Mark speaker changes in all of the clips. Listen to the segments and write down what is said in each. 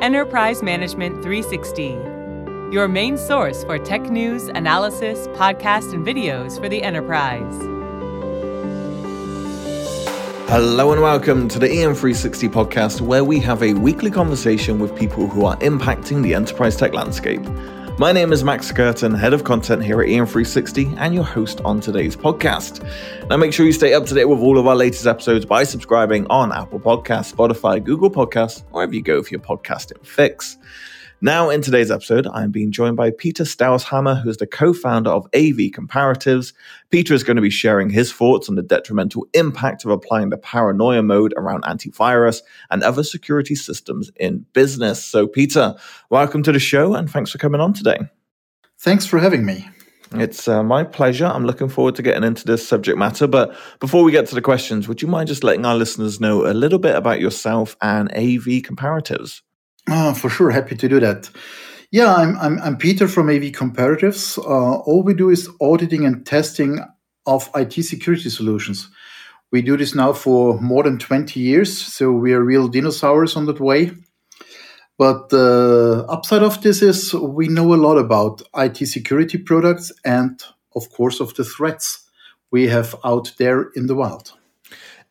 Speaker 1: Enterprise Management 360, your main source for tech news, analysis, podcasts, and videos for the enterprise.
Speaker 2: Hello and welcome to the EM360 podcast, where we have a weekly conversation with people who are impacting the enterprise tech landscape. My name is Max Curtin, head of content here at EM360, and your host on today's podcast. Now, make sure you stay up to date with all of our latest episodes by subscribing on Apple Podcasts, Spotify, Google Podcasts, wherever you go for your podcasting fix. Now, in today's episode, I'm being joined by Peter Stelzhammer, who's the co founder of AV Comparatives. Peter is going to be sharing his thoughts on the detrimental impact of applying the paranoia mode around antivirus and other security systems in business. So, Peter, welcome to the show and thanks for coming on today.
Speaker 3: Thanks for having me.
Speaker 2: It's uh, my pleasure. I'm looking forward to getting into this subject matter. But before we get to the questions, would you mind just letting our listeners know a little bit about yourself and AV Comparatives?
Speaker 3: Oh, for sure, happy to do that. Yeah, I'm, I'm, I'm Peter from AV Comparatives. Uh, all we do is auditing and testing of IT security solutions. We do this now for more than 20 years, so we are real dinosaurs on that way. But the upside of this is we know a lot about IT security products and, of course, of the threats we have out there in the wild.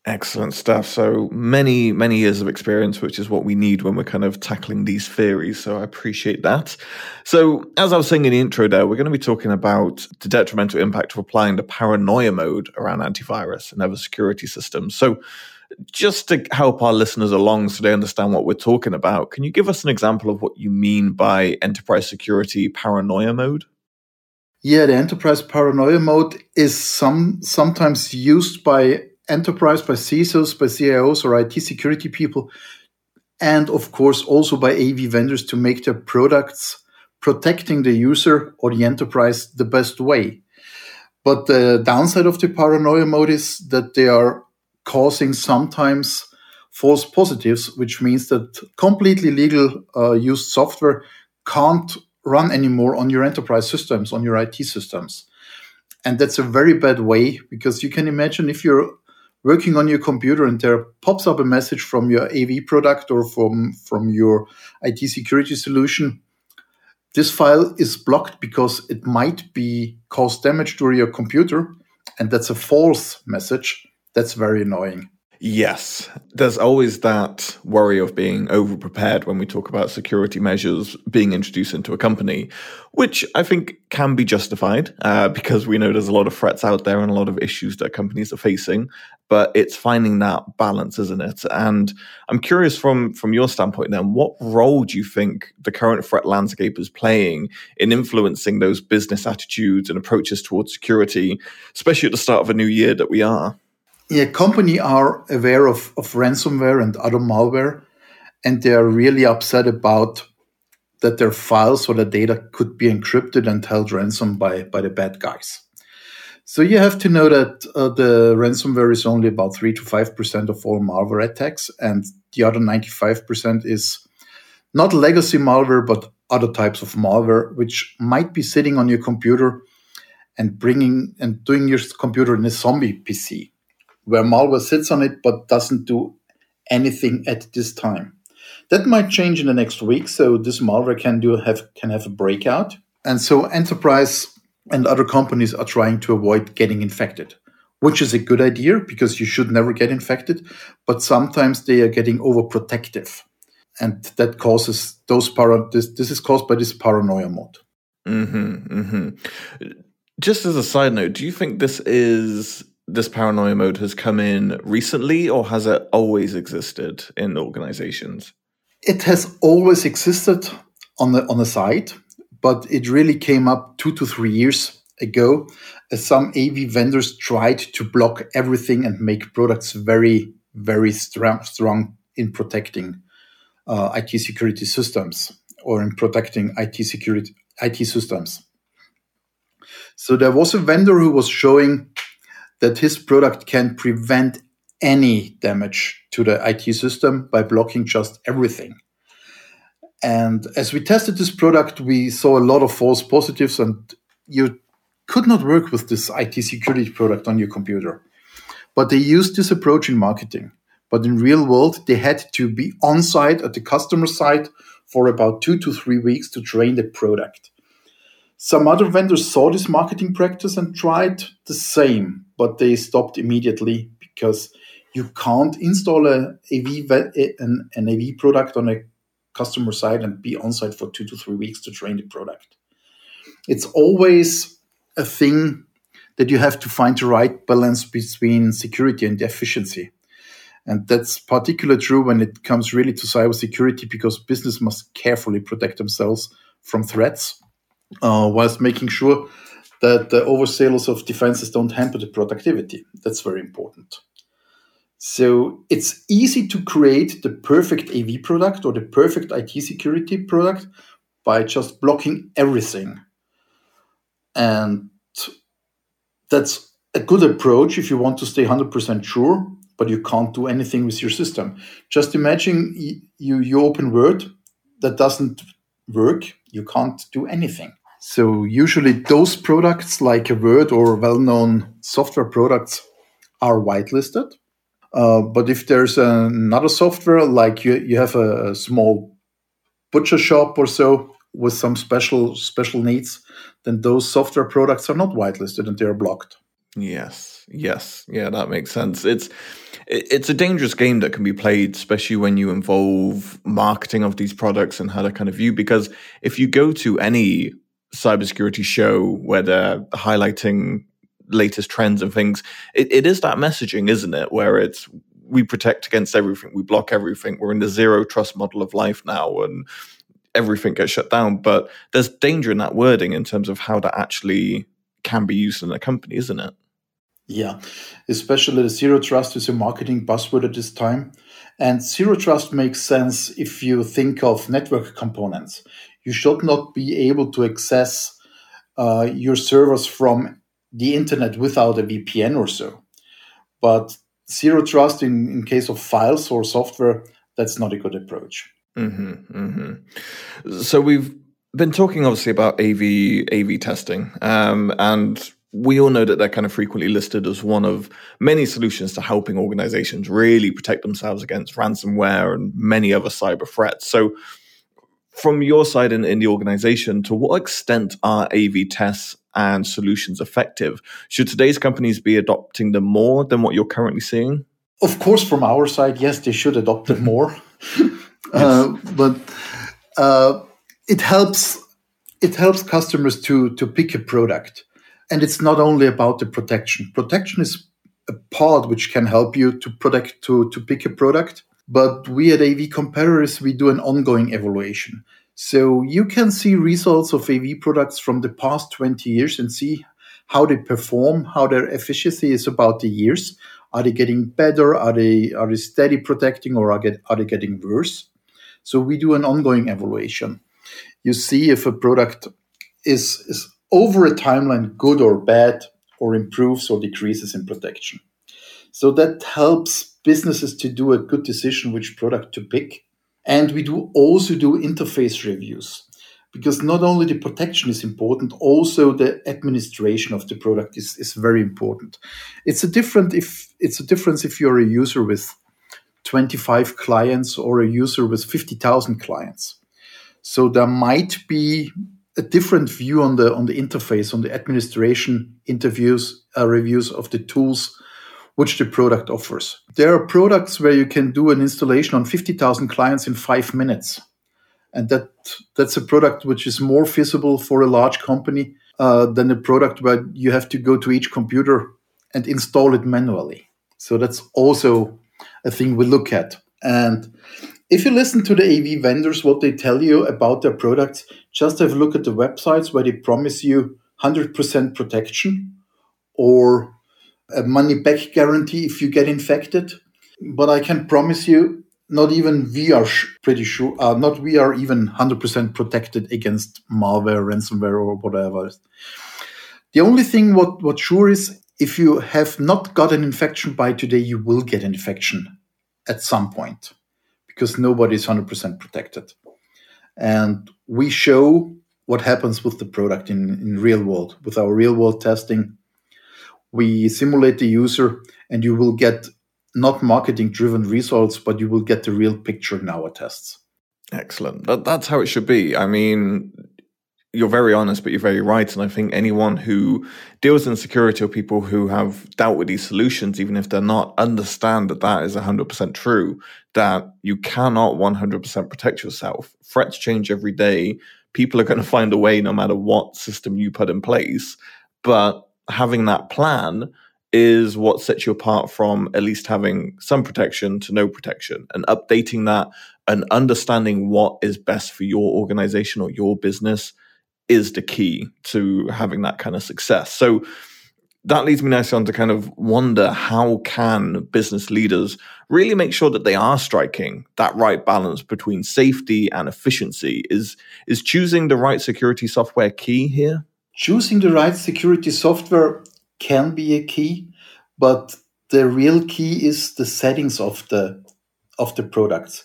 Speaker 2: Excellent stuff. So many, many years of experience, which is what we need when we're kind of tackling these theories. So I appreciate that. So, as I was saying in the intro there, we're going to be talking about the detrimental impact of applying the paranoia mode around antivirus and other security systems. So, just to help our listeners along so they understand what we're talking about, can you give us an example of what you mean by enterprise security paranoia mode?
Speaker 3: Yeah, the enterprise paranoia mode is some sometimes used by enterprise, by CISOs, by CIOs or IT security people, and of course also by AV vendors to make their products protecting the user or the enterprise the best way. But the downside of the paranoia mode is that they are causing sometimes false positives, which means that completely legal uh, used software can't run anymore on your enterprise systems, on your IT systems. And that's a very bad way because you can imagine if you're working on your computer and there pops up a message from your AV product or from, from your IT security solution, this file is blocked because it might be cause damage to your computer. And that's a false message. That's very annoying.
Speaker 2: Yes, there's always that worry of being over prepared when we talk about security measures being introduced into a company, which I think can be justified uh, because we know there's a lot of threats out there and a lot of issues that companies are facing. But it's finding that balance, isn't it? And I'm curious from from your standpoint, then, what role do you think the current threat landscape is playing in influencing those business attitudes and approaches towards security, especially at the start of a new year that we are?
Speaker 3: Yeah, company are aware of, of ransomware and other malware, and they are really upset about that their files or the data could be encrypted and held ransom by, by the bad guys. So you have to know that uh, the ransomware is only about 3 to 5% of all malware attacks, and the other 95% is not legacy malware, but other types of malware, which might be sitting on your computer and bringing and doing your computer in a zombie PC where malware sits on it but doesn't do anything at this time. That might change in the next week, so this malware can do have can have a breakout. And so enterprise and other companies are trying to avoid getting infected, which is a good idea because you should never get infected, but sometimes they are getting overprotective. And that causes those para this, this is caused by this paranoia mode.
Speaker 2: Mm-hmm, mm-hmm. Just as a side note, do you think this is this paranoia mode has come in recently or has it always existed in organizations?
Speaker 3: It has always existed on the on the side, but it really came up two to three years ago as some AV vendors tried to block everything and make products very, very strong, strong in protecting uh, IT security systems or in protecting IT security IT systems. So there was a vendor who was showing that his product can prevent any damage to the IT system by blocking just everything. And as we tested this product, we saw a lot of false positives, and you could not work with this IT security product on your computer. But they used this approach in marketing. But in real world, they had to be on site at the customer site for about two to three weeks to train the product. Some other vendors saw this marketing practice and tried the same, but they stopped immediately because you can't install a AV, an, an AV product on a customer side and be on site for two to three weeks to train the product. It's always a thing that you have to find the right balance between security and efficiency. And that's particularly true when it comes really to cybersecurity because business must carefully protect themselves from threats uh, whilst making sure that the oversales of defenses don't hamper the productivity. That's very important. So it's easy to create the perfect AV product or the perfect IT security product by just blocking everything. And that's a good approach if you want to stay 100% sure, but you can't do anything with your system. Just imagine you, you open Word that doesn't work, you can't do anything. So usually those products like a Word or well-known software products are whitelisted uh, but if there's another software, like you, you have a, a, small butcher shop or so with some special special needs, then those software products are not whitelisted and they are blocked.
Speaker 2: Yes, yes, yeah, that makes sense. It's it's a dangerous game that can be played, especially when you involve marketing of these products and how to kind of view. Because if you go to any cybersecurity show where they're highlighting latest trends and things. It, it is that messaging, isn't it? Where it's we protect against everything, we block everything. We're in the zero trust model of life now, and everything gets shut down. But there's danger in that wording in terms of how that actually can be used in a company, isn't it?
Speaker 3: Yeah, especially the zero trust is a marketing buzzword at this time. And zero trust makes sense if you think of network components. You should not be able to access uh, your servers from the internet without a VPN or so. But zero trust in, in case of files or software, that's not a good approach.
Speaker 2: Mm-hmm, mm-hmm. So we've been talking obviously about AV AV testing, um, and we all know that they're kind of frequently listed as one of many solutions to helping organizations really protect themselves against ransomware and many other cyber threats. So, from your side in, in the organization, to what extent are AV tests and solutions effective? Should today's companies be adopting them more than what you're currently seeing?
Speaker 3: Of course, from our side, yes, they should adopt them more. uh, but uh, it helps it helps customers to to pick a product, and it's not only about the protection. Protection is a part which can help you to protect to to pick a product. But we at AV Comparatives, we do an ongoing evaluation. So you can see results of AV products from the past 20 years and see how they perform, how their efficiency is about the years. Are they getting better? Are they are they steady protecting or are, get, are they getting worse? So we do an ongoing evaluation. You see if a product is, is over a timeline good or bad, or improves or decreases in protection. So that helps businesses to do a good decision which product to pick and we do also do interface reviews because not only the protection is important, also the administration of the product is, is very important. It's a different if it's a difference if you're a user with 25 clients or a user with 50,000 clients. So there might be a different view on the on the interface, on the administration interviews, uh, reviews of the tools which the product offers. There are products where you can do an installation on 50,000 clients in five minutes. And that that's a product which is more feasible for a large company uh, than a product where you have to go to each computer and install it manually. So that's also a thing we look at. And if you listen to the AV vendors, what they tell you about their products, just have a look at the websites where they promise you 100% protection or a money back guarantee if you get infected. But I can promise you, not even we are sh- pretty sure, uh, not we are even 100% protected against malware, ransomware, or whatever. The only thing what, what sure is, if you have not got an infection by today, you will get an infection at some point because nobody is 100% protected. And we show what happens with the product in, in real world with our real world testing we simulate the user and you will get not marketing driven results, but you will get the real picture in our tests.
Speaker 2: Excellent. That, that's how it should be. I mean, you're very honest, but you're very right. And I think anyone who deals in security or people who have dealt with these solutions, even if they're not, understand that that is 100% true, that you cannot 100% protect yourself. Threats change every day. People are going to find a way no matter what system you put in place. But having that plan is what sets you apart from at least having some protection to no protection and updating that and understanding what is best for your organization or your business is the key to having that kind of success. So that leads me nicely on to kind of wonder how can business leaders really make sure that they are striking that right balance between safety and efficiency? Is is choosing the right security software key here?
Speaker 3: Choosing the right security software can be a key, but the real key is the settings of the of the products.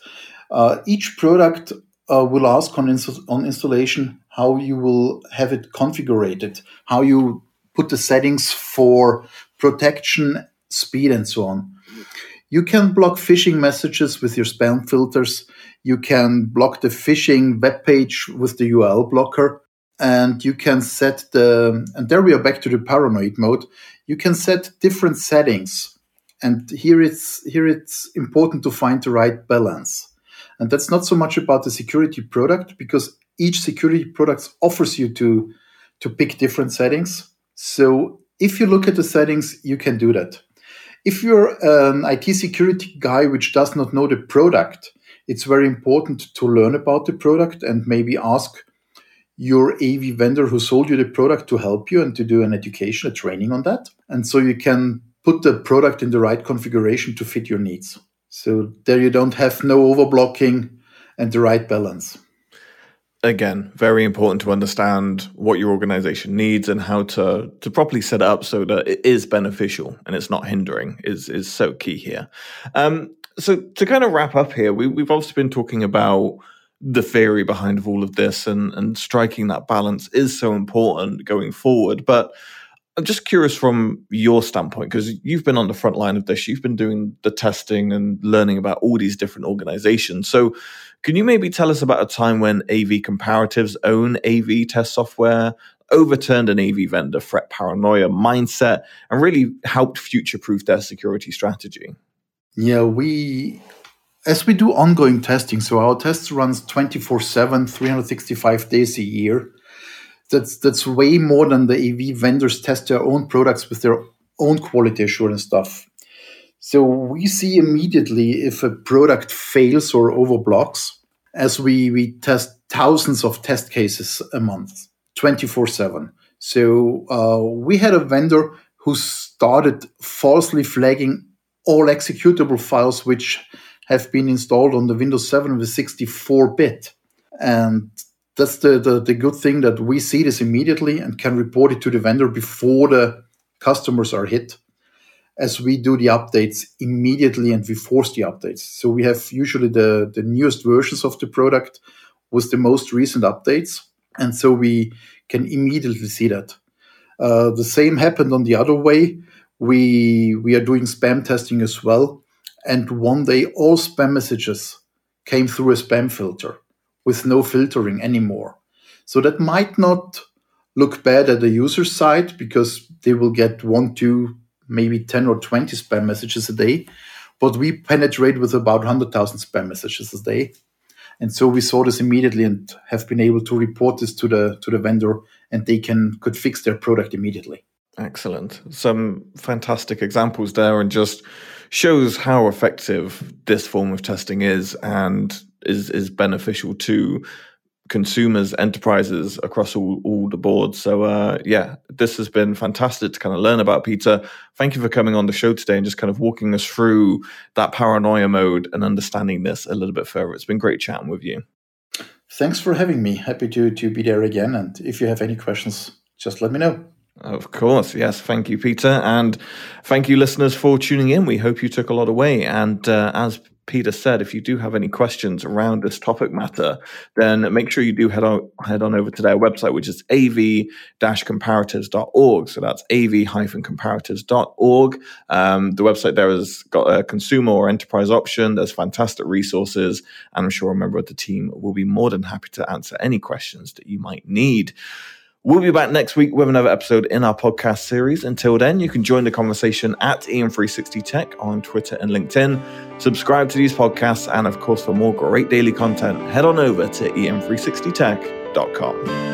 Speaker 3: Uh, each product uh, will ask on, ins- on installation how you will have it configured, how you put the settings for protection, speed, and so on. You can block phishing messages with your spam filters. You can block the phishing web page with the URL blocker. And you can set the, and there we are back to the paranoid mode. You can set different settings. And here it's, here it's important to find the right balance. And that's not so much about the security product because each security product offers you to, to pick different settings. So if you look at the settings, you can do that. If you're an IT security guy which does not know the product, it's very important to learn about the product and maybe ask your AV vendor who sold you the product to help you and to do an education, a training on that. And so you can put the product in the right configuration to fit your needs. So there you don't have no overblocking and the right balance.
Speaker 2: Again, very important to understand what your organization needs and how to to properly set up so that it is beneficial and it's not hindering is is so key here. Um, so to kind of wrap up here, we, we've obviously been talking about the theory behind all of this and and striking that balance is so important going forward. But I'm just curious from your standpoint, because you've been on the front line of this, you've been doing the testing and learning about all these different organizations. So, can you maybe tell us about a time when AV Comparatives' own AV test software overturned an AV vendor threat paranoia mindset and really helped future proof their security strategy?
Speaker 3: Yeah, we, as we do ongoing testing, so our tests runs 24 7, 365 days a year that's that's way more than the AV vendors test their own products with their own quality assurance stuff. So we see immediately if a product fails or overblocks, as we, we test thousands of test cases a month, 24 7. So uh, we had a vendor who started falsely flagging all executable files which have been installed on the Windows 7 with 64 bit. And that's the, the, the good thing that we see this immediately and can report it to the vendor before the customers are hit as we do the updates immediately and we force the updates. So we have usually the, the newest versions of the product with the most recent updates. And so we can immediately see that. Uh, the same happened on the other way. We we are doing spam testing as well and one day all spam messages came through a spam filter with no filtering anymore. So that might not look bad at the user side because they will get one, two, maybe 10 or 20 spam messages a day. But we penetrate with about 100,000 spam messages a day. And so we saw this immediately and have been able to report this to the to the vendor and they can could fix their product immediately.
Speaker 2: Excellent. Some fantastic examples there and just shows how effective this form of testing is and is is beneficial to consumers, enterprises across all, all the boards. So uh, yeah, this has been fantastic to kind of learn about Peter. Thank you for coming on the show today and just kind of walking us through that paranoia mode and understanding this a little bit further. It's been great chatting with you.
Speaker 3: Thanks for having me. Happy to to be there again. And if you have any questions, just let me know.
Speaker 2: Of course, yes. Thank you, Peter, and thank you, listeners, for tuning in. We hope you took a lot away. And uh, as Peter said, if you do have any questions around this topic matter, then make sure you do head on head on over to their website, which is av-comparatives.org. So that's av-comparatives.org. Um, the website there has got a consumer or enterprise option. There's fantastic resources, and I'm sure a member of the team will be more than happy to answer any questions that you might need. We'll be back next week with another episode in our podcast series. Until then, you can join the conversation at EM360Tech on Twitter and LinkedIn. Subscribe to these podcasts, and of course, for more great daily content, head on over to em360tech.com.